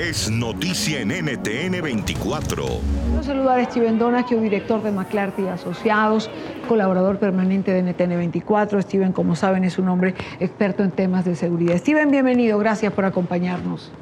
es noticia en NTN 24. Quiero saludar a Steven Donahue, director de McClarty Asociados, colaborador permanente de NTN 24. Steven, como saben, es un hombre experto en temas de seguridad. Steven, bienvenido, gracias por acompañarnos.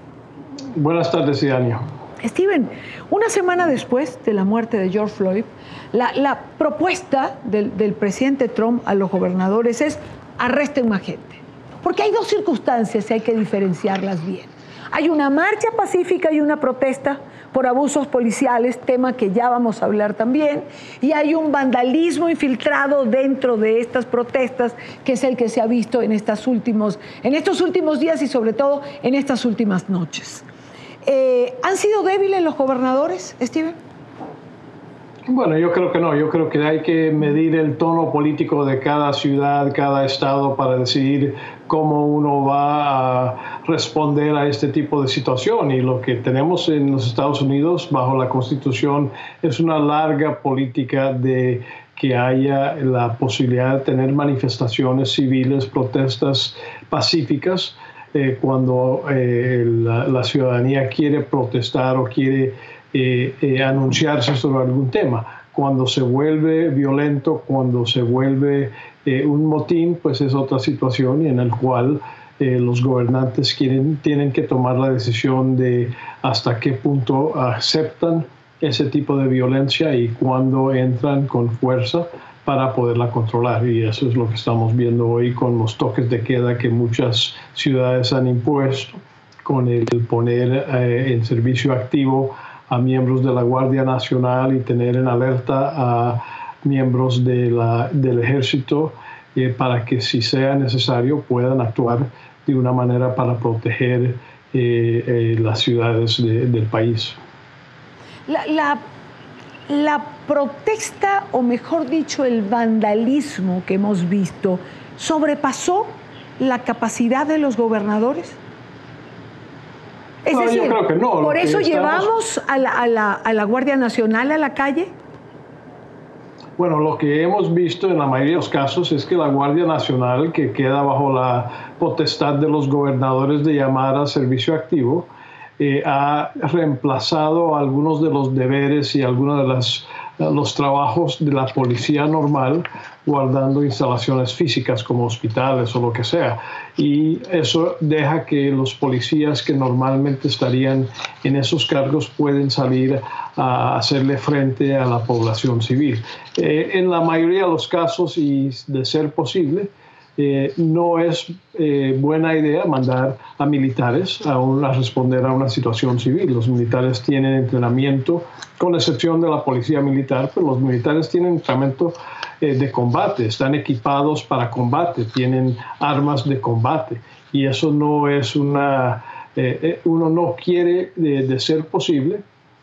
Buenas tardes, Idanio. Steven, una semana después de la muerte de George Floyd, la, propuesta del, del presidente Trump a los gobernadores es arresten más gente. Porque hay dos circunstancias y hay que diferenciarlas bien. Hay una marcha pacífica y una protesta por abusos policiales, tema que ya vamos a hablar también, y hay un vandalismo infiltrado dentro de estas protestas, que es el que se ha visto en, estas en estos últimos días y sobre todo en estas últimas noches. Eh, ¿Han sido débiles los gobernadores, Steven? Bueno, yo creo que no. Yo creo que hay que medir el tono político de cada ciudad, cada estado para decidir cómo uno va a responder a este tipo de situación. Y lo que tenemos en los Estados Unidos bajo la Constitución es una larga política de que haya la posibilidad de tener manifestaciones civiles, protestas pacíficas, eh, cuando eh, la, ciudadanía quiere protestar o quiere eh, anunciarse sobre algún tema. Cuando se vuelve violento, cuando se vuelve un motín, pues es otra situación en el cual los gobernantes tienen que tomar la decisión de hasta qué punto aceptan ese tipo de violencia y cuándo entran con fuerza para poderla controlar. Y eso es lo que estamos viendo hoy con los toques de queda que muchas ciudades han impuesto, con el poner eh, en servicio activo a miembros de la Guardia Nacional y tener en alerta a miembros de la, del ejército eh, para que si sea necesario puedan actuar de una manera para proteger eh, las ciudades del país. La protesta, o mejor dicho, el vandalismo que hemos visto, sobrepasó la capacidad de los gobernadores? Es decir, yo creo que no. ¿Por eso llevamos a la, Guardia Nacional a la calle? Bueno, lo que hemos visto en la mayoría de los casos es que la Guardia Nacional, que queda bajo la potestad de los gobernadores de llamar a servicio activo, eh, ha reemplazado algunos de los deberes y algunos de los trabajos de la policía normal guardando instalaciones físicas como hospitales o lo que sea. Y eso deja que los policías que normalmente estarían en esos cargos pueden salir a hacerle frente a la población civil. Eh, en la mayoría de los casos, y de ser posible, eh, no es eh, buena idea mandar a militares a, a, responder a una situación civil. Los militares tienen entrenamiento, con excepción de la policía militar, pero los militares tienen entrenamiento eh, de combate, están equipados para combate, tienen armas de combate y eso no es una... uno no quiere, de ser posible,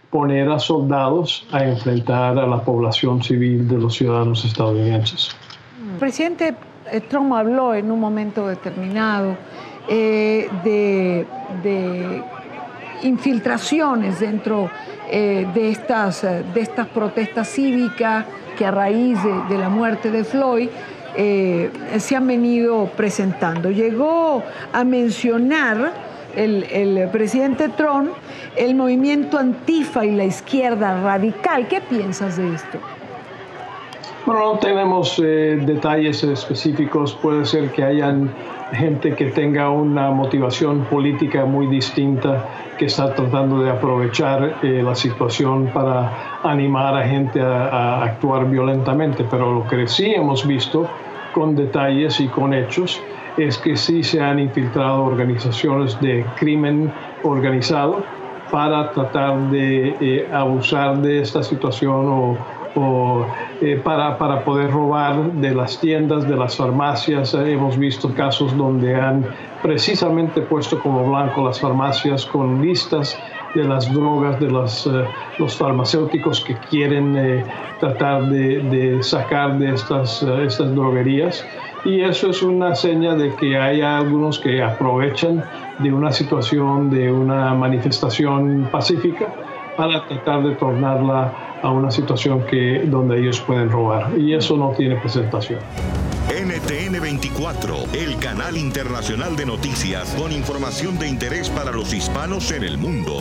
poner a soldados a enfrentar a la población civil de los ciudadanos estadounidenses. Presidente, Trump habló en un momento determinado eh, de, infiltraciones dentro eh, de, estas, de estas protestas cívicas que a raíz de, la muerte de Floyd se han venido presentando. Llegó a mencionar el, el, presidente Trump el movimiento antifa y la izquierda radical. ¿Qué piensas de esto? Bueno, no tenemos eh, detalles específicos. Puede ser que hayan gente que tenga una motivación política muy distinta, que está tratando de aprovechar eh, la situación para animar a gente a, actuar violentamente. Pero lo que sí hemos visto con detalles y con hechos es que sí se han infiltrado organizaciones de crimen organizado para tratar de eh, abusar de esta situación o o eh, para, para, poder robar de las tiendas, de las farmacias. hemos visto casos donde han precisamente puesto como blanco las farmacias con listas de las drogas de las, eh, los farmacéuticos que quieren eh, tratar de, de, sacar de estas, estas droguerías. Y eso es una seña de que hay algunos que aprovechan de una situación, de una manifestación pacífica para tratar de tornarla a una situación que, donde ellos pueden robar. Y eso no tiene presentación. NTN 24, el canal internacional de noticias con información de interés para los hispanos en el mundo.